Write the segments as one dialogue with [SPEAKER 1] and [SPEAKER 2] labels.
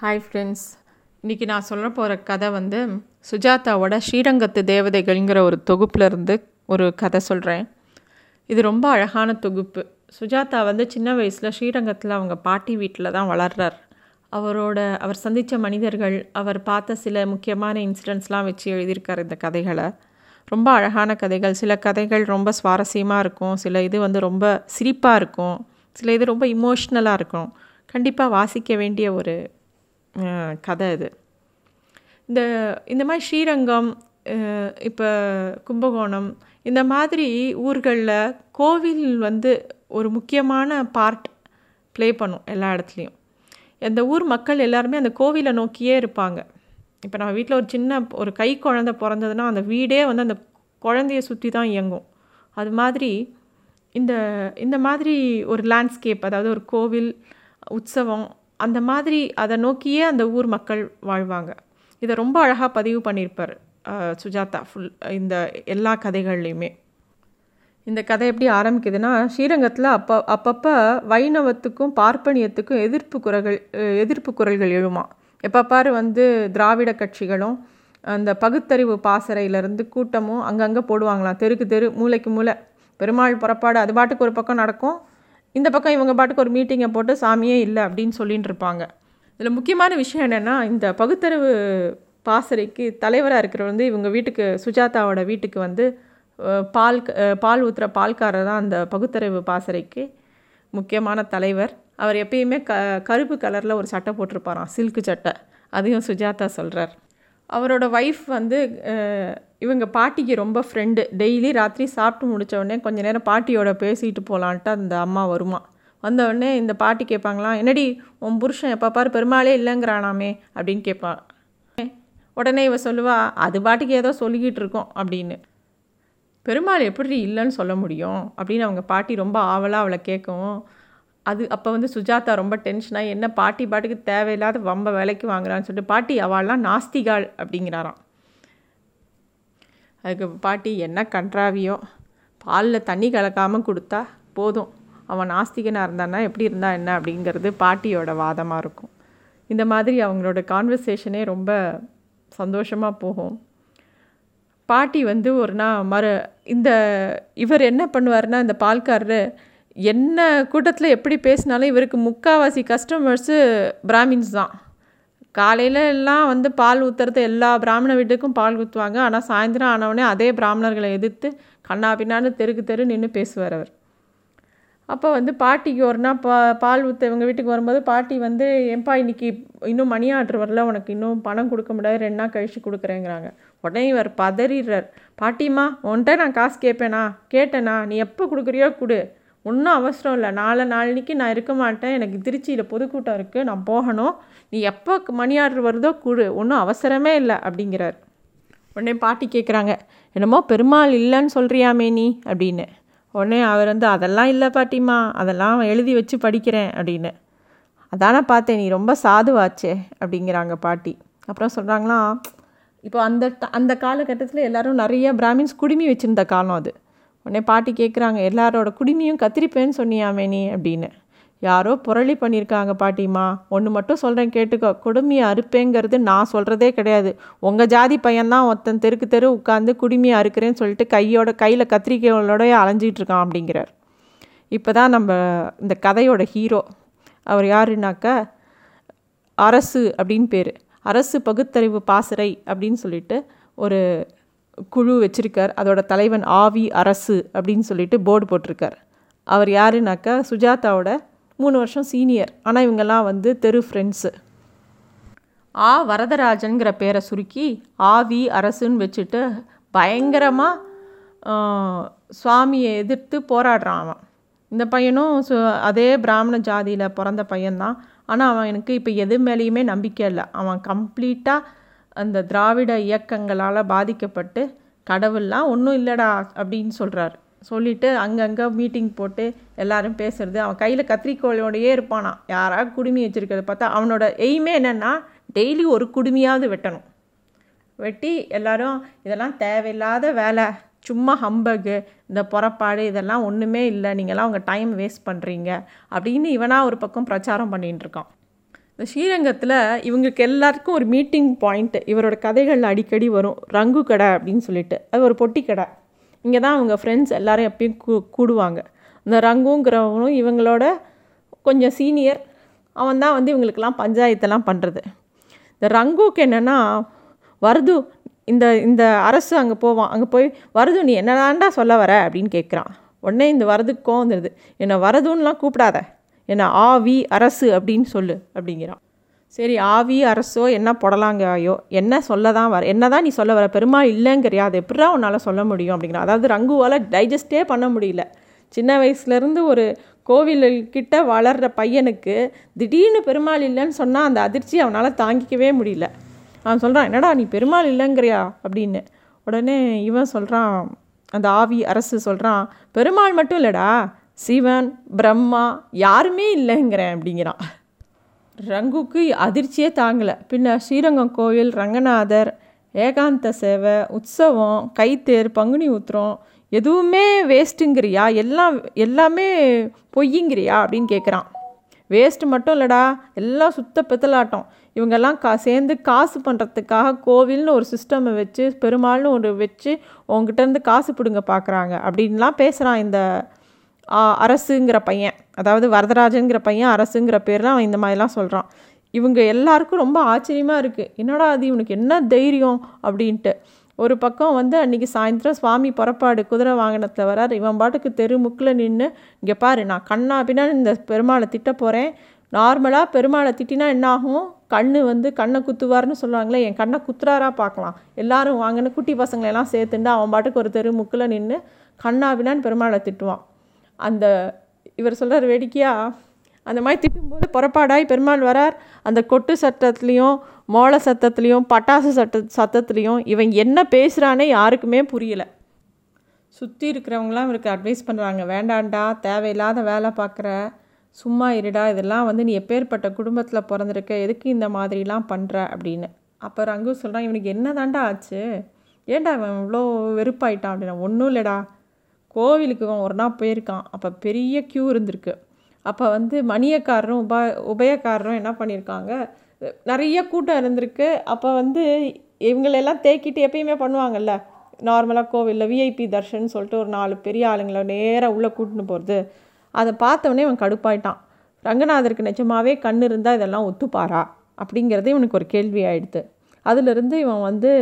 [SPEAKER 1] Hi friends இன்றைக்கி நான் சொல்ல போகிற கதை வந்து சுஜாதாவோட ஸ்ரீரங்கத்து தேவதைகள்ங்கிற ஒரு தொகுப்புல இருந்து ஒரு கதை சொல்கிறேன் இது ரொம்ப அழகான தொகுப்பு. சுஜாதா வந்து சின்ன வயசில் ஸ்ரீரங்கத்தில் அவங்க பாட்டி வீட்டில் தான் வளர்றார். அவரோட அவர் சந்தித்த மனிதர்கள் அவர் பார்த்த சில முக்கியமான இன்சிடென்ட்ஸ்லாம் வச்சு எழுதியிருக்கார் இந்த கதைகளை. ரொம்ப அழகான கதைகள். சில கதைகள் ரொம்ப சுவாரஸ்யமாக இருக்கும். சில இது வந்து ரொம்ப சிரிப்பாக இருக்கும். சில இது ரொம்ப இமோஷ்னலாக இருக்கும். கண்டிப்பாக வாசிக்க வேண்டிய ஒரு கதை இது இந்த இந்த மாதிரி ஸ்ரீரங்கம் இப்போ கும்பகோணம் இந்த மாதிரி ஊர்களில் கோவில் வந்து ஒரு முக்கியமான பார்ட் ப்ளே பண்ணும் எல்லா இடத்துலையும். அந்த ஊர் மக்கள் எல்லாருமே அந்த கோவிலை நோக்கியே இருப்பாங்க. இப்போ நம்ம வீட்டில் ஒரு சின்ன ஒரு கை குழந்தை பிறந்ததுன்னா அந்த வீடே வந்து அந்த குழந்தைய சுற்றி தான் இயங்கும். அது மாதிரி இந்த இந்த மாதிரி ஒரு லேண்ட்ஸ்கேப் அதாவது ஒரு கோவில் உற்சவம் அந்த மாதிரி அதை நோக்கியே அந்த ஊர் மக்கள் வாழ்வாங்க. இதை ரொம்ப அழகாக பதிவு பண்ணியிருப்பார் சுஜாதா. ஃபுல் இந்த எல்லா கதைகள்லையுமே. இந்த கதை எப்படி ஆரம்பிக்குதுன்னா ஸ்ரீரங்கத்தில் அப்போ அப்பப்போ வைணவத்துக்கும் பார்ப்பனியத்துக்கும் எதிர்ப்பு குரல்கள் எதிர்ப்பு குரல்கள் எழுமா. எப்போ பாரு வந்து திராவிட கட்சிகளும் அந்த பகுத்தறிவு பாசறையிலேருந்து கூட்டமும் அங்கங்கே போடுவாங்களாம். தெருக்கு தெரு மூளைக்கு மூளை பெருமாள் புறப்பாடு அது பாட்டுக்கு ஒரு பக்கம் நடக்கும். இந்த பக்கம் இவங்க பாட்டுக்கு ஒரு மீட்டிங்கை போட்டு சாமியே இல்லை அப்படின்னு சொல்லிட்டு இருப்பாங்க. இதில் முக்கியமான விஷயம் என்னென்னா இந்த பகுத்தறிவு பாசறைக்கு தலைவராக இருக்கிறவர் வந்து இவங்க வீட்டுக்கு சுஜாதாவோட வீட்டுக்கு வந்து பால் பால் ஊற்றுற பால்காரர் தான் அந்த பகுத்தறிவு பாசறைக்கு முக்கியமான தலைவர். அவர் எப்பயுமே க கருப்பு கலரில் ஒரு சட்டை போட்டிருப்பாராம் சில்க்கு சட்டை. அதையும் சுஜாதா சொல்கிறார் அவரோட ஒய்ஃப் வந்து இவங்க பாட்டிக்கு ரொம்ப ஃப்ரெண்டு டெய்லி ராத்திரி சாப்பிட்டு முடித்த உடனே கொஞ்ச நேரம் பாட்டியோட பேசிட்டு போகலான்ட்டு அந்த அம்மா வருமா. வந்த உடனே இந்த பாட்டி கேட்பாங்களாம் என்னடி உன் புருஷன் எப்போ பாரு பெருமாளே இல்லைங்கிறானாமே அப்படின்னு கேட்பா. உடனே இவ சொல்லுவா அது பாட்டுக்கு ஏதோ சொல்லிக்கிட்டு இருக்கோம் அப்படின்னு. பெருமாள் எப்படி இல்லைன்னு சொல்ல முடியும்? அப்படின்னு அவங்க பாட்டி ரொம்ப ஆவலாக அவளை கேட்கவும் அது அப்போ வந்து சுஜாதா ரொம்ப டென்ஷனாக என்ன பாட்டி பாட்டுக்கு தேவையில்லாத வம்ப வேலைக்கு வாங்குறான்னு சொல்லிட்டு பாட்டி அவள்லாம் நாஸ்திகாள் அப்படிங்கிறாராம். அதுக்கு பாட்டி என்ன கன்றாவியோ பாலில் தண்ணி கலக்காமல் கொடுத்தா போதும். அவன் நாஸ்திகனாக இருந்தான்னா எப்படி இருந்தா என்ன? அப்படிங்கிறது பாட்டியோட வாதமாக இருக்கும். இந்த மாதிரி அவங்களோட கான்வர்சேஷனே ரொம்ப சந்தோஷமாக போகும். பாட்டி வந்து ஒரு நாள் மறு இந்த இவர் என்ன பண்ணுவார்னா இந்த பால்காரரு என்ன கூட்டத்தில் எப்படி பேசினாலும் இவருக்கு முக்காவாசி கஸ்டமர்ஸு பிராமின்ஸ் தான். காலையில் எல்லாம் வந்து பால் ஊற்றுறது எல்லா பிராமண வீட்டுக்கும் பால் ஊற்றுவாங்க ஆனால் சாயந்தரம் ஆனவுடனே அதே பிராமணர்களை எதிர்த்து கண்ணா பின்னான்னு தெருக்கு தெரு நின்று பேசுவார் அவர். அப்போ வந்து பாட்டிக்கு ஒரு நாள் பா பால் ஊற்ற இவங்க வீட்டுக்கு வரும்போது பாட்டி வந்து ஏன்பா இன்னைக்கு இன்னும் மணி ஆர்டர் வரல. உனக்கு இன்னும் பணம் கொடுக்க முடியாது. ரெண்டு நாள் கழித்து கொடுக்குறேங்கிறாங்க. உடனே இவர் பதறிடுறார். பாட்டிம்மா உன்கிட்ட நான் காசு கேட்பேனா? கேட்டேனா? நீ எப்போ கொடுக்குறியோ கொடு. ஒன்றும் அவசரம் இல்லை. நாளை நாளைக்கு நான் இருக்க மாட்டேன். எனக்கு திருச்சியில் பொதுக்கூட்டம் இருக்குது நான் போகணும். நீ எப்போ மணி ஆர்டர் வருதோ குழு ஒன்றும் அவசரமே இல்லை அப்படிங்கிறார். உடனே பாட்டி கேட்குறாங்க என்னமோ பெருமாள் இல்லைன்னு சொல்கிறியாமே நீ அப்படின்னு. உடனே அவர் வந்து அதெல்லாம் இல்லை பாட்டிம்மா. அதெல்லாம் எழுதி வச்சு படிக்கிறேன் அப்படின்னு. அதான பார்த்தேன். நீ ரொம்ப சாதுவாச்சே அப்படிங்கிறாங்க பாட்டி. அப்புறம் சொல்கிறாங்களாம் இப்போ அந்த அந்த காலகட்டத்தில் எல்லோரும் நிறைய பிராமின்ஸ் குடுமி வச்சுருந்த காலம் அது. உடனே பாட்டி கேட்குறாங்க எல்லாரோட குடிமையும் கத்திரிப்பேன்னு சொன்னியாமே நீ அப்படின்னு. யாரோ புரளி பண்ணியிருக்காங்க பாட்டிம்மா. ஒன்று மட்டும் சொல்கிறேன் கேட்டுக்கோ. குடுமையை அறுப்பேங்கிறது நான் சொல்கிறதே கிடையாது. உங்கள் ஜாதி பையன்தான் ஒருத்தன் தெருக்கு தெரு உட்காந்து குடுமையை அறுக்கிறேன்னு சொல்லிட்டு கையோட கையில் கத்திரிக்கைகளோடய அலைஞ்சிட்டு இருக்கான் அப்படிங்கிறார். இப்போ தான் நம்ம இந்த கதையோட ஹீரோ. அவர் யாருனாக்கா அரசு அப்படின்னு பேர். அரசு பகுத்தறிவு பாசறை அப்படின்னு சொல்லிட்டு ஒரு குழு வச்சுருக்கார். அதோட தலைவன் ஆவி அரசு அப்படின்னு சொல்லிட்டு போர்டு போட்டிருக்கார். அவர் யாருனாக்கா சுஜாதாவோட மூணு வருஷம் சீனியர். ஆனால் இவங்கெல்லாம் வந்து தெரு ஃப்ரெண்ட்ஸு ஆ வரதராஜன்கிற பேரை சுருக்கி ஆவி அரசுன்னு வச்சுட்டு பயங்கரமாக சுவாமியை எதிர்த்து போராடுறான் அவன். இந்த பையனும் சு அதே பிராமண ஜாதியில் பிறந்த பையன்தான். ஆனால் அவனுக்கு இப்போ எது மேலேயுமே நம்பிக்கை இல்லை. அவன் கம்ப்ளீட்டாக அந்த திராவிட இயக்கங்களால் பாதிக்கப்பட்டு கடவுள்லாம் ஒன்றும் இல்லைடா அப்படின்னு சொல்கிறார் சொல்லிட்டு அங்கங்கே மீட்டிங் போட்டு எல்லாரும் பேசுறது அவன் கையில் கத்திரிக்கோளோடையே இருப்பானான் யாராவது குடுமி வச்சுருக்கிறத பார்த்தா அவனோட எய்மே என்னென்னா டெய்லி ஒரு குடுமியாவது வெட்டணும். வெட்டி எல்லாரும் இதெல்லாம் தேவையில்லாத வேலை. சும்மா ஹம்பகு. இந்த புறப்பாடு இதெல்லாம் ஒன்றுமே இல்லை. நீங்கள்லாம் உங்கள் டைம் வேஸ்ட் பண்ணுறீங்க அப்படின்னு இவனாக ஒரு பக்கம் பிரச்சாரம் பண்ணிகிட்டு இருக்கான். இந்த ஸ்ரீரங்கத்தில் இவங்களுக்கு எல்லாருக்கும் ஒரு மீட்டிங் பாயிண்ட்டு இவரோட கதைகள் அடிக்கடி வரும். ரங்கு கடை அப்படின்னு சொல்லிட்டு. அது ஒரு பொட்டி கடை. இங்கே தான் அவங்க ஃப்ரெண்ட்ஸ் எல்லோரும் எப்பயும் கூ கூடுவாங்க. இந்த ரங்குங்கிறவனும் இவங்களோட கொஞ்சம் சீனியர் அவன் தான் வந்து இவங்களுக்கெல்லாம் பஞ்சாயத்தெல்லாம் பண்ணுறது இந்த ரங்குக்கு என்னென்னா வருது இந்த இந்த அரசு அங்கே போவான். அங்கே போய் வருது நீ என்னதான்டா சொல்ல வர? அப்படின்னு கேட்குறான் உடனே இந்த வரதுக்கு கோவம் வந்துடுது என்னை வரதுன்னெலாம் கூப்பிடாத. என்னை ஆவி அரசு அப்படின்னு சொல்லு அப்படிங்கிறான். சரி ஆவி அரசோ என்ன புடலாங்கயோ என்ன சொல்ல தான் வர என்ன தான் நீ சொல்ல வர பெருமாள் இல்லைங்கிறியா? அது எப்படா உன்னால் சொல்ல முடியும் அப்படிங்கிற அதாவது ரங்குவால் டைஜஸ்டே பண்ண முடியல. சின்ன வயசுலேருந்து ஒரு கோவில்கிட்ட வளர்கிற பையனுக்கு திடீர்னு பெருமாள் இல்லைன்னு சொன்னால் அந்த அதிர்ச்சி அவனால் தாங்கிக்கவே முடியல. அவன் சொல்கிறான் என்னடா நீ பெருமாள் இல்லைங்கிறியா? அப்படின்னு. உடனே இவன் சொல்கிறான் அந்த ஆவி அரசு சொல்கிறான் பெருமாள் மட்டும் இல்லைடா சிவன் பிரம்மா யாருமே இல்லைங்கிறேன் அப்படிங்கிறான். ரங்குக்கு அதிர்ச்சியே தாங்கலை. பின்ன ஸ்ரீரங்கம் கோவில் ரங்கநாதர் ஏகாந்த சேவை உற்சவம் கைத்தேர் பங்குனி உத்திரம் எதுவுமே வேஸ்ட்டுங்கிறியா எல்லாம் எல்லாமே பொய்யுங்கிறியா? அப்படின்னு கேட்குறான் வேஸ்ட்டு மட்டும் இல்லைடா எல்லாம் சுத்த பித்தலாட்டம். இவங்கெல்லாம் கா சேர்ந்து காசு பண்ணுறதுக்காக கோவில்னு ஒரு சிஸ்டமை வச்சு பெருமாள்னு ஒரு வச்சு உங்ககிட்டேருந்து காசு பிடுங்க பார்க்குறாங்க அப்படின்லாம் பேசுகிறான் இந்த அரசுங்கிற பையன். அதாவது வரதராஜங்கிற பையன் அரசுங்கிற பேரில் அவன் இந்த மாதிரிலாம் சொல்கிறான் இவங்க எல்லாருக்கும் ரொம்ப ஆச்சரியமாக இருக்குது என்னடா அது? இவனுக்கு என்ன தைரியம்? அப்படின்ட்டு. ஒரு பக்கம் வந்து அன்றைக்கி சாயந்தரம் சுவாமி புறப்பாடு குதிரை வாங்கினத்தில் வரார். இவன் பாட்டுக்கு தெரு முக்கில் நின்று இங்கே பாரு நான் கண்ணா பின்னா இந்த பெருமாளை திட்ட போகிறேன் நார்மலாக பெருமாளை திட்டினா என்ன ஆகும் கண் வந்து கண்ணை குத்துவார்னு சொல்லுவாங்களே என் கண்ணை குத்துறாரா பார்க்கலாம். எல்லாரும் வாங்கின குட்டி பசங்களெல்லாம் சேர்த்துண்டு அவன் பாட்டுக்கு ஒரு தெரு முக்கில் நின்று கண்ணா பின்னான்னு பெருமாளை திட்டுவான். அந்த இவர் சொல்கிறார் வேடிக்கையாக அந்த மாதிரி திட்டும்போது புறப்பாடாய் பெருமாள் வரார். அந்த கொட்டு சட்டத்துலேயும் மோள சத்தத்துலேயும் பட்டாசு சட்ட சத்தத்துலேயும் இவன் என்ன பேசுகிறானே யாருக்குமே புரியலை. சுற்றி இருக்கிறவங்களாம் இவருக்கு அட்வைஸ் பண்ணுறாங்க வேண்டாண்டா தேவையில்லாத வேலை பார்க்குற சும்மா இருடா இதெல்லாம் வந்து நீ எப்பேற்பட்ட குடும்பத்தில் பிறந்திருக்க எதுக்கு இந்த மாதிரிலாம் பண்ணுற அப்படின்னு. அப்போ ரங்கு சொல்கிறான் இவனுக்கு என்ன தாண்டா ஆச்சு? ஏண்டா இவன் இவ்வளோ வெறுப்பாயிட்டான்? அப்படின்னா. ஒன்றும் இல்லைடா கோவிலுக்கு ஒரு நாள் போயிருக்கான். அப்போ பெரிய க்யூ இருந்திருக்கு. அப்போ வந்து மணியக்காரரும் உப உபயக்காரரும் என்ன பண்ணியிருக்காங்க நிறைய கூட்டம் இருந்திருக்கு. அப்போ வந்து இவங்களெல்லாம் தேக்கிட்டு எப்பயுமே பண்ணுவாங்கல்ல? நார்மலாக கோவிலில் விஐபி தர்ஷன் சொல்லிட்டு ஒரு நாலு பெரிய ஆளுங்களை நேராக உள்ளே கூட்டின்னு போகிறது அதை பார்த்தவொடனே இவன் கடுப்பாயிட்டான். ரங்கநாதருக்கு நிஜமாவே கண் இருந்தால் இதெல்லாம் ஒத்துப்பாரா? அப்படிங்கிறது இவனுக்கு ஒரு கேள்வி ஆயிடுது. அதிலிருந்து இவன் வந்து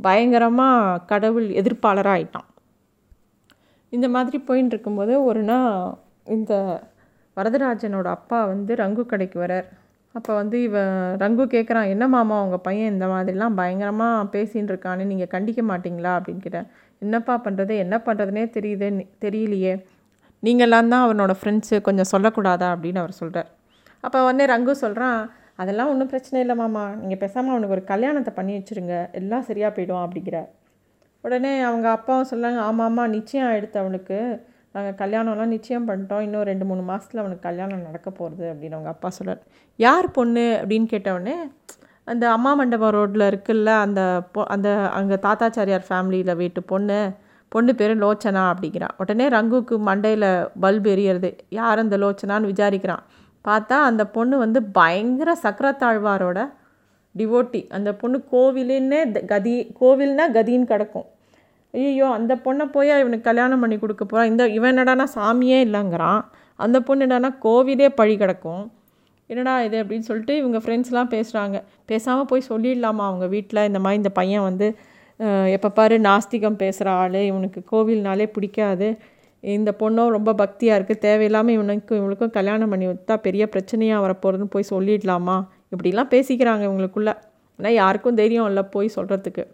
[SPEAKER 1] பயங்கரமாக கடவுள் எதிர்ப்பாளராக ஆயிட்டான் இந்த மாதிரி போயின்னு இருக்கும்போது ஒரு நாள் இந்த வரதராஜனோட அப்பா வந்து ரங்கு கடைக்கு வரார். அப்போ வந்து இவன் ரங்கு கேட்குறான் என்ன மாமா உங்கள் பையன் இந்த மாதிரிலாம் பயங்கரமாக பேசின்னு இருக்கான்னு நீங்கள் கண்டிக்க மாட்டிங்களா? அப்படின்னு கேட்டேன் என்னப்பா பண்ணுறது என்ன பண்ணுறதுனே தெரியுது தெரியலையே. நீங்கள்லாம் தான் அவனோட ஃப்ரெண்ட்ஸு கொஞ்சம் சொல்லக்கூடாதா? அப்படின்னு அவர் சொல்கிறார் அப்போ உடனே ரங்கு சொல்கிறான் அதெல்லாம் ஒன்றும் பிரச்சனை இல்லை மாமா. நீங்கள் பேசாமல் அவனுக்கு ஒரு கல்யாணத்தை பண்ணி வச்சுருங்க. எல்லாம் சரியாக போயிடும். அப்படிங்கிற உடனே அவங்க அப்பாவும் சொன்னாங்க ஆமாம் ஆமாம் நிச்சயம் ஆகிடுது அவனுக்கு. நாங்கள் கல்யாணம்லாம் நிச்சயம் பண்ணிட்டோம். இன்னும் ரெண்டு மூணு மாதத்தில் அவனுக்கு கல்யாணம் நடக்க போகிறது அப்படின்னு அவங்க அப்பா சொல்கிறார் யார் பொண்ணு? அப்படின்னு கேட்டவுடனே அந்த அம்மா மண்டபம் ரோட்டில் இருக்குல்ல அந்த பொ அந்த அங்கே தாத்தாச்சாரியார் ஃபேமிலியில் வீட்டு பொண்ணு. பொண்ணு பேர் லோச்சனா? அப்படிங்கிறான் உடனே ரங்குக்கு மண்டையில் பல்ப் எரியறது. யார் அந்த லோச்சனான்னு விசாரிக்கிறான். பார்த்தா அந்த பொண்ணு வந்து பயங்கர சக்கரத்தாழ்வாரோட டிவோட்டி. அந்த பொண்ணு கோவிலுன்னே கதி கோவில்னா கதின்னு கிடக்கும். ஐயோ அந்த பொண்ணை போய் இவனுக்கு கல்யாணம் பண்ணி கொடுக்க போகிறான் இந்த இவன் என்னடானா சாமியே இல்லைங்கிறான். அந்த பொண்ணு என்னடானா கோவிலே பழி கிடக்கும். என்னடா இது அப்படின்னு சொல்லிட்டு இவங்க ஃப்ரெண்ட்ஸ்லாம் பேசுகிறாங்க பேசாமல் போய் சொல்லிடலாமா அவங்க வீட்டில் இந்த மாதிரி இந்த பையன் வந்து எப்போ பாரு நாஸ்திகம் பேசுகிற ஆள். இவனுக்கு கோவில்னாலே பிடிக்காது. இந்த பொண்ணும் ரொம்ப பக்தியாக இருக்குது தேவையில்லாமல் இவனுக்கும் இவனுக்கும் கல்யாணம் பண்ணி விட்டா பெரிய பிரச்சனையாக வரப்போகிறதுன்னு போய் சொல்லிடலாமா? இப்படிலாம் பேசிக்கிறாங்க இவங்களுக்குள்ளே. ஆனால் யாருக்கும் தைரியம் இல்லை போய் சொல்கிறதுக்கு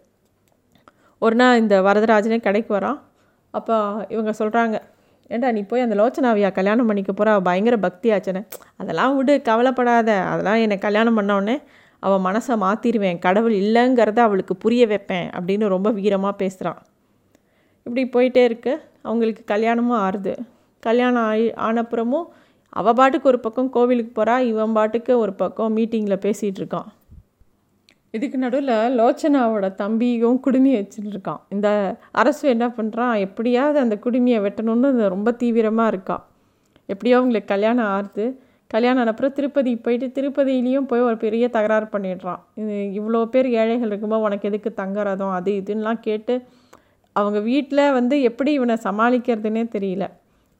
[SPEAKER 1] ஒரு நாள் இந்த வரதராஜனே கடைக்கு வரான் அப்போ இவங்க சொல்கிறாங்க ஏண்டா நீ போய் அந்த லோச்சனாவியா கல்யாணம் பண்ணிக்க போகிற அவள் பயங்கர பக்தி ஆச்சுன்னு அதெல்லாம் விடு கவலைப்படாத. அதெல்லாம் என்னை கல்யாணம் பண்ணோடனே அவள் மனசை மாற்றிடுவேன் கடவுள் இல்லைங்கிறத அவளுக்கு புரிய வைப்பேன் அப்படின்னு ரொம்ப வீரமாக பேசுகிறான் இப்படி போயிட்டே இருக்கு. அவங்களுக்கு கல்யாணமும் ஆறுது. கல்யாணம் ஆகி ஆனப்புறமும் அவள் பாட்டுக்கு ஒரு பக்கம் கோவிலுக்கு போகிறா இவன் பாட்டுக்கு ஒரு பக்கம் மீட்டிங்கில் பேசிகிட்டு இருக்கான். இதுக்கு நடுவில் லோச்சனாவோட தம்பியும் குடுமி வச்சுட்டு இருக்கான். இந்த அரசு என்ன பண்ணுறான் எப்படியாவது அந்த குடுமியை வெட்டணும்னு ரொம்ப தீவிரமாக இருக்கான் எப்படியோ அவங்களுக்கு கல்யாணம் ஆறுது. கல்யாணம் அப்புறம் திருப்பதி போயிட்டு திருப்பதியிலையும் போய் ஒரு பெரிய தகராறு பண்ணிடுறான். இது இவ்வளோ பேர் ஏழைகள் இருக்கும்போது உனக்கு எதுக்கு தங்க அது இதுன்னெலாம் கேட்டு அவங்க வீட்டில் வந்து எப்படி இவனை சமாளிக்கிறதுனே தெரியல.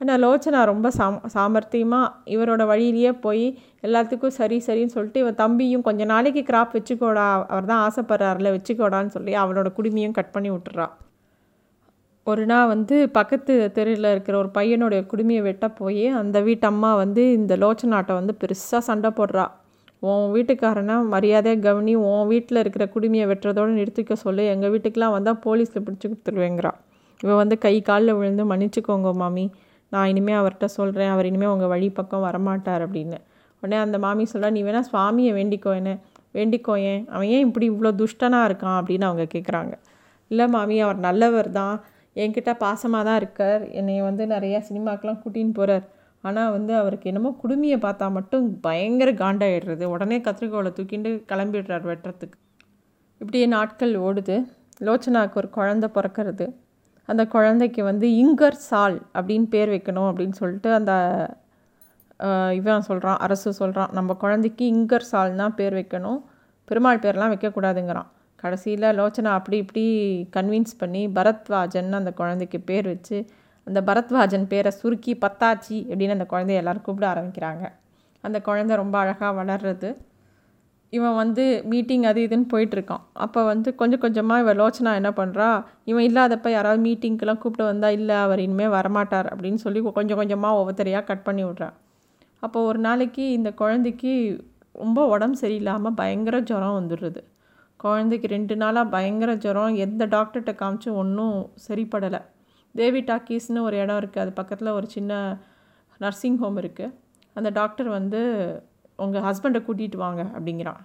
[SPEAKER 1] ஆனால் லோச்சனா ரொம்ப சாம் சாமர்த்தியமாக இவரோட வழியிலேயே போய் எல்லாத்துக்கும் சரி சரின்னு சொல்லிட்டு இவன் தம்பியும் கொஞ்ச நாளைக்கு கிராப் வச்சுக்கோடா அவர் தான் ஆசைப்படுறாருல வச்சுக்கோடான்னு சொல்லி அவனோட குடுமையும் கட் பண்ணி விட்டுறான் ஒரு நாள் வந்து பக்கத்து தெருவில் இருக்கிற ஒரு பையனுடைய குடுமையை வெட்ட போய் அந்த வீட்டு அம்மா வந்து இந்த லோச்சனாட்டை வந்து பெருசாக சண்டை போடுறா. உன் வீட்டுக்காரனை மரியாதையாக கவனி உன் வீட்டில் இருக்கிற குடுமையை வெட்டுறதோடு நிறுத்திக்க சொல்லு எங்கள் வீட்டுக்கெலாம் வந்தால் போலீஸில் பிடிச்சி கொடுத்துருவேங்கிறா. இவன் வந்து கை காலில் விழுந்து மன்னிச்சுக்கோங்க மாமி நான் இனிமேல் அவர்கிட்ட சொல்கிறேன் அவர் இனிமேல் உங்கள் வழி பக்கம் வரமாட்டார் அப்படின்னு. உடனே அந்த மாமி சொல்கிறா நீ வேணால் சுவாமியை வேண்டிக்கோ என்ன? வேண்டிக்கோ ஏன்? அவன் ஏன் இப்படி இவ்வளோ துஷ்டனாக இருக்கான்? அப்படின்னு அவங்க கேட்குறாங்க இல்லை மாமி அவர் நல்லவர் தான். என்கிட்ட பாசமாக தான் இருக்கார். என்னை வந்து நிறையா சினிமாக்கெலாம் கூட்டின்னு போகிறார் ஆனால் வந்து அவருக்கு என்னமோ குடுமையை பார்த்தா மட்டும் பயங்கர காண்டாயிடுறது. உடனே கத்திரிக்கோளை தூக்கிட்டு கிளம்பிடுறார் வெட்டுறதுக்கு. இப்படியே நாட்கள் ஓடுது. லோச்சனாவுக்கு ஒரு குழந்த பிறக்கிறது. அந்த குழந்தைக்கு வந்து இங்கர் சால் அப்படின்னு பேர் வைக்கணும் அப்படின்னு சொல்லிட்டு அந்த இவன் சொல்கிறான் அரசு சொல்கிறான் நம்ம குழந்தைக்கு இங்கர் சால்னா பேர் வைக்கணும். பெருமாள் பேர்லாம் வைக்கக்கூடாதுங்கிறான். கடைசியில் லோச்சனா அப்படி இப்படி கன்வின்ஸ் பண்ணி பரத்வாஜன் அந்த குழந்தைக்கு பேர் வச்சு அந்த பரத்வாஜன் பேரை சுருக்கி பத்தாச்சி அப்படின்னு அந்த குழந்தைய எல்லோரும் கூப்பிட ஆரம்பிக்கிறாங்க. அந்த குழந்தை ரொம்ப அழகாக வளர்றது. இவன் வந்து மீட்டிங் அது இதுன்னு போயிட்டுருக்கான். அப்போ வந்து கொஞ்சம் கொஞ்சமாக இவன் லோச்சனா என்ன பண்ணுறா இவன் இல்லாதப்ப யாராவது மீட்டிங்க்கெலாம் கூப்பிட்டு வந்தால் இல்லை அவர் இனிமேல் வரமாட்டார் அப்படின்னு சொல்லி கொஞ்சம் கொஞ்சமாக ஒவ்வொருத்தரையாக கட் பண்ணி விட்றான் அப்போ ஒரு நாளைக்கு இந்த குழந்தைக்கு ரொம்ப உடம்பு சரியில்லாமல் பயங்கர ஜுரம் வந்துடுறது. குழந்தைக்கு ரெண்டு நாளாக பயங்கர ஜுரம். எந்த டாக்டர்கிட்ட காமிச்சு ஒன்றும் சரிப்படலை. தேவி டாக்கீஸ்னு ஒரு இடம் இருக்குது அது பக்கத்தில் ஒரு சின்ன நர்சிங் ஹோம் இருக்குது அந்த டாக்டர் வந்து உங்கள் ஹஸ்பண்டை கூட்டிகிட்டு வாங்க அப்படிங்கிறான்.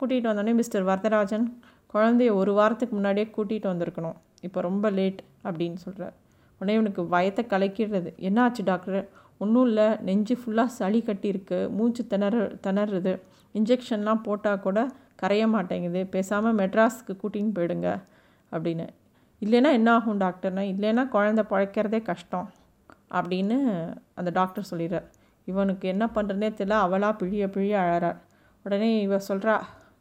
[SPEAKER 1] கூட்டிகிட்டு வந்தோடனே மிஸ்டர் வரதராஜன் குழந்தைய ஒரு வாரத்துக்கு முன்னாடியே கூட்டிகிட்டு வந்திருக்கணும். இப்போ ரொம்ப லேட் அப்படின்னு சொல்கிறார் உடனே இவனுக்கு வயத்தை கலக்கிடுறது என்ன ஆச்சு டாக்டர்? ஒன்றும் இல்லை. நெஞ்சு ஃபுல்லாக சளி கட்டியிருக்கு. மூச்சு திணற திணறுது. இன்ஜெக்ஷன்லாம் போட்டால் கூட கரைய மாட்டேங்குது. பேசாமல் மெட்ராஸுக்கு கூட்டின்னு போயிடுங்க அப்படின்னு. இல்லைன்னா என்ன ஆகும் டாக்டர்னா இல்லைன்னா குழந்த பழைக்கிறதே கஷ்டம் அப்படின்னு அந்த டாக்டர் சொல்லிடுறார். இவனுக்கு என்ன பண்ணுறனே தெரியல. அவளாக பிழிய பிழிய அழறார் உடனே இவ சொல்கிறா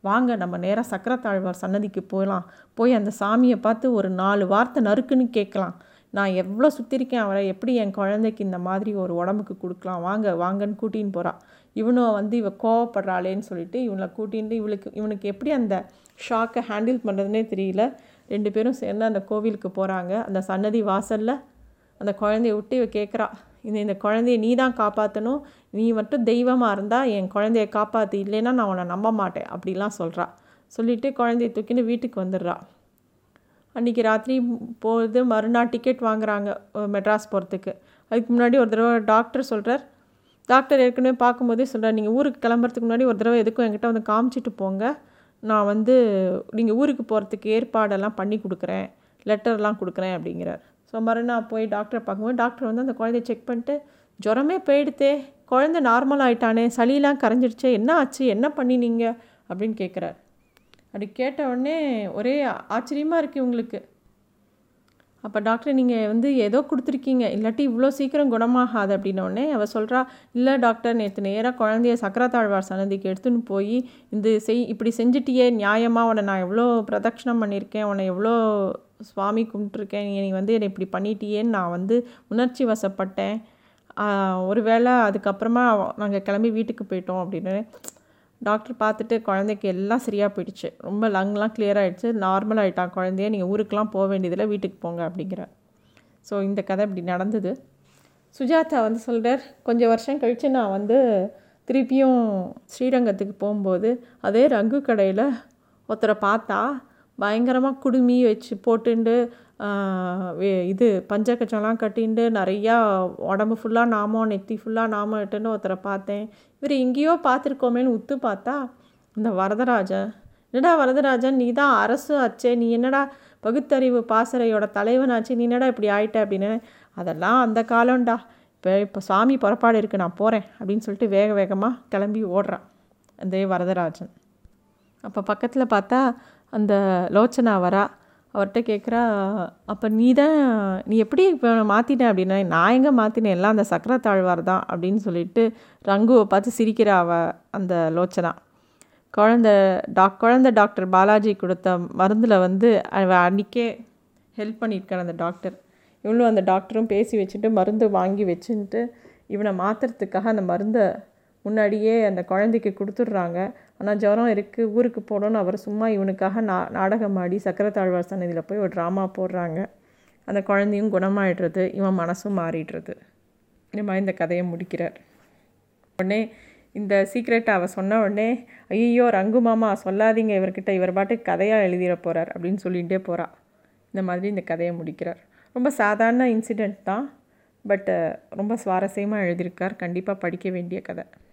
[SPEAKER 1] வாங்க நம்ம நேராக சக்கரத்தாழ்வார் சன்னதிக்கு போகலாம் போய் அந்த சாமியை பார்த்து ஒரு நாலு வார்த்தை நறுக்குன்னு கேட்கலாம். நான் எவ்வளோ சுற்றிருக்கேன் அவரை எப்படி என் குழந்தைக்கு இந்த மாதிரி ஒரு உடம்புக்கு கொடுக்கலாம்? வாங்க வாங்கன்னு கூட்டின்னு போகிறான் இவனும் வந்து இவ கோவப்படுறாளேன்னு சொல்லிட்டு இவனை கூட்டின்னு இவளுக்கு இவனுக்கு எப்படி அந்த ஷாக்கை ஹேண்டில் பண்ணுறதுனே தெரியல. ரெண்டு பேரும் சேர்ந்து அந்த கோவிலுக்கு போகிறாங்க அந்த சன்னதி வாசலில் அந்த குழந்தைய விட்டு இவ கேட்குறா இந்த இந்த குழந்தைய நீ தான் காப்பாற்றணும் நீ மட்டும் தெய்வமாக இருந்தால் என் குழந்தைய காப்பாற்று இல்லைன்னா நான் உன்னை நம்ப மாட்டேன். அப்படிலாம் சொல்கிறா சொல்லிவிட்டு குழந்தைய தூக்கின்னு வீட்டுக்கு வந்துடுறா. அன்றைக்கி ராத்திரி போகுது. மறுநாள் டிக்கெட் வாங்குறாங்க மெட்ராஸ் போகிறதுக்கு அதுக்கு முன்னாடி ஒரு தடவை டாக்டர் சொல்கிறார் டாக்டர் ஏற்கனவே பார்க்கும்போதே சொல்கிறார் நீங்கள் ஊருக்கு கிளம்புறதுக்கு முன்னாடி ஒரு தடவை எதுக்கும் என்கிட்ட வந்து காமிச்சிட்டு போங்க. நான் வந்து நீங்கள் ஊருக்கு போகிறதுக்கு ஏற்பாடெல்லாம் பண்ணி கொடுக்குறேன். லெட்டர்லாம் கொடுக்குறேன் அப்படிங்கிறார். ஸோ மறுநாள் போய் டாக்டரை பார்க்கும்போது டாக்டர் வந்து அந்த குழந்தைய செக் பண்ணிட்டு ஜுரமே போயிடுத்தே குழந்தை நார்மல் ஆகிட்டானே சளியெலாம் கரைஞ்சிடுச்சே என்ன ஆச்சு என்ன பண்ணினீங்க? அப்படின்னு கேட்குறாரு அப்படி கேட்ட உடனே ஒரே ஆச்சரியமாக இருக்குது உங்களுக்கு அப்போ டாக்டர் நீங்கள் வந்து ஏதோ கொடுத்துருக்கீங்க இல்லாட்டி இவ்வளோ சீக்கிரம் குணமாகாது அப்படின்னோடனே அவள் சொல்கிறா இல்லை டாக்டர் நேற்று நேராக குழந்தைய சக்கரத்தாழ்வார் சன்னதிக்கு எடுத்துன்னு போய் இந்த செய் இப்படி செஞ்சிட்டியே நியாயமாக உன்னை நான் எவ்வளோ பிரதட்சணம் பண்ணியிருக்கேன் உன்னை எவ்வளோ சுவாமி கும்பிட்டுருக்கேன் நீ வந்து என்னை இப்படி பண்ணிட்டியேன்னு நான் வந்து உணர்ச்சி வசப்பட்டேன். ஒரு வேளை அதுக்கப்புறமா நாங்கள் கிளம்பி வீட்டுக்கு போயிட்டோம் அப்படின்னு. டாக்டர் பார்த்துட்டு குழந்தைக்கு எல்லாம் சரியாக போயிடுச்சு. ரொம்ப லங்லாம் கிளியர் ஆகிடுச்சு நார்மல் ஆகிட்டான் குழந்தைய நீங்கள் ஊருக்கெலாம் போக வேண்டியதில்லை வீட்டுக்கு போங்க அப்படிங்கிற. ஸோ இந்த கதை இப்படி நடந்தது. சுஜாதா வந்து சொல்கிறார் கொஞ்சம் வருஷம் கழித்து நான் வந்து திருப்பியும் ஸ்ரீரங்கத்துக்கு போகும்போது அதே ரங்கு கடையில் ஒருத்தரை பார்த்தா பயங்கரமாக குடுமி வச்சு போட்டுண்டு இது பஞ்சக்கச்சம்லாம் கட்டிண்டு நிறையா உடம்பு ஃபுல்லாக நாமம் நெத்தி ஃபுல்லாக நாமம் இட்டுன்னு ஒருத்தரை பார்த்தேன். இவர் எங்கேயோ பார்த்துருக்கோமேன்னு உத்து பார்த்தா இந்த வரதராஜன் என்னடா வரதராஜன் நீ தான் அரசு ஆச்சே நீ என்னடா பகுத்தறிவு பாசறையோட தலைவனாச்சு நீ என்னடா இப்படி ஆயிட்ட? அப்படின்னு. அதெல்லாம் அந்த காலம்டா. இப்போ இப்போ சாமி புறப்பாடு இருக்குது நான் போகிறேன் அப்படின்னு சொல்லிட்டு வேக வேகமாக கிளம்பி ஓடுறான் அந்த வரதராஜன். அப்போ பக்கத்தில் பார்த்தா அந்த லோச்சனா வரா அவர்கிட்ட கேட்குறா அப்போ நீ தான் நீ எப்படி இப்போ மாற்றினேன் அப்படின்னா நான் எங்கே மாற்றினேன் எல்லாம் அந்த சக்கரை தாழ்வார் தான் அப்படின்னு சொல்லிட்டு ரங்குவை பார்த்து சிரிக்கிற அவ அந்த லோச்சனா. குழந்த டாக் குழந்த டாக்டர் பாலாஜி கொடுத்த மருந்தில் வந்து அவள் அன்றைக்கே ஹெல்ப் பண்ணியிருக்கான் அந்த டாக்டர். இவளும் அந்த டாக்டரும் பேசி வச்சுட்டு மருந்து வாங்கி வச்சுட்டு இவனை மாற்றுறதுக்காக அந்த மருந்தை முன்னாடியே அந்த குழந்தைக்கு கொடுத்துட்றாங்க. ஆனால் ஜுரம் இருக்குது ஊருக்கு போகணுன்னு அவர் சும்மா இவனுக்காக நா நாடகம் ஆடி தாழ்வார் சன்னதியில் போய் ஒரு ட்ராமா போடுறாங்க. அந்த குழந்தையும் குணமாயிடுறது இவன் மனசும் மாறிடுறது. இந்த மாதிரி இந்த கதையை முடிக்கிறார். உடனே இந்த சீக்ரெட்டை அவள் சொன்ன உடனே ஐயோ ரங்கு மாமா சொல்லாதீங்க இவர்கிட்ட இவர் பாட்டுக்கு கதையாக எழுதிட போகிறார் அப்படின்னு சொல்லிகிட்டே போகிறா இந்த மாதிரி இந்த கதையை முடிக்கிறார். ரொம்ப சாதாரண இன்சிடெண்ட் தான் பட் ரொம்ப சுவாரஸ்யமாக எழுதியிருக்கார். கண்டிப்பாக படிக்க வேண்டிய கதை.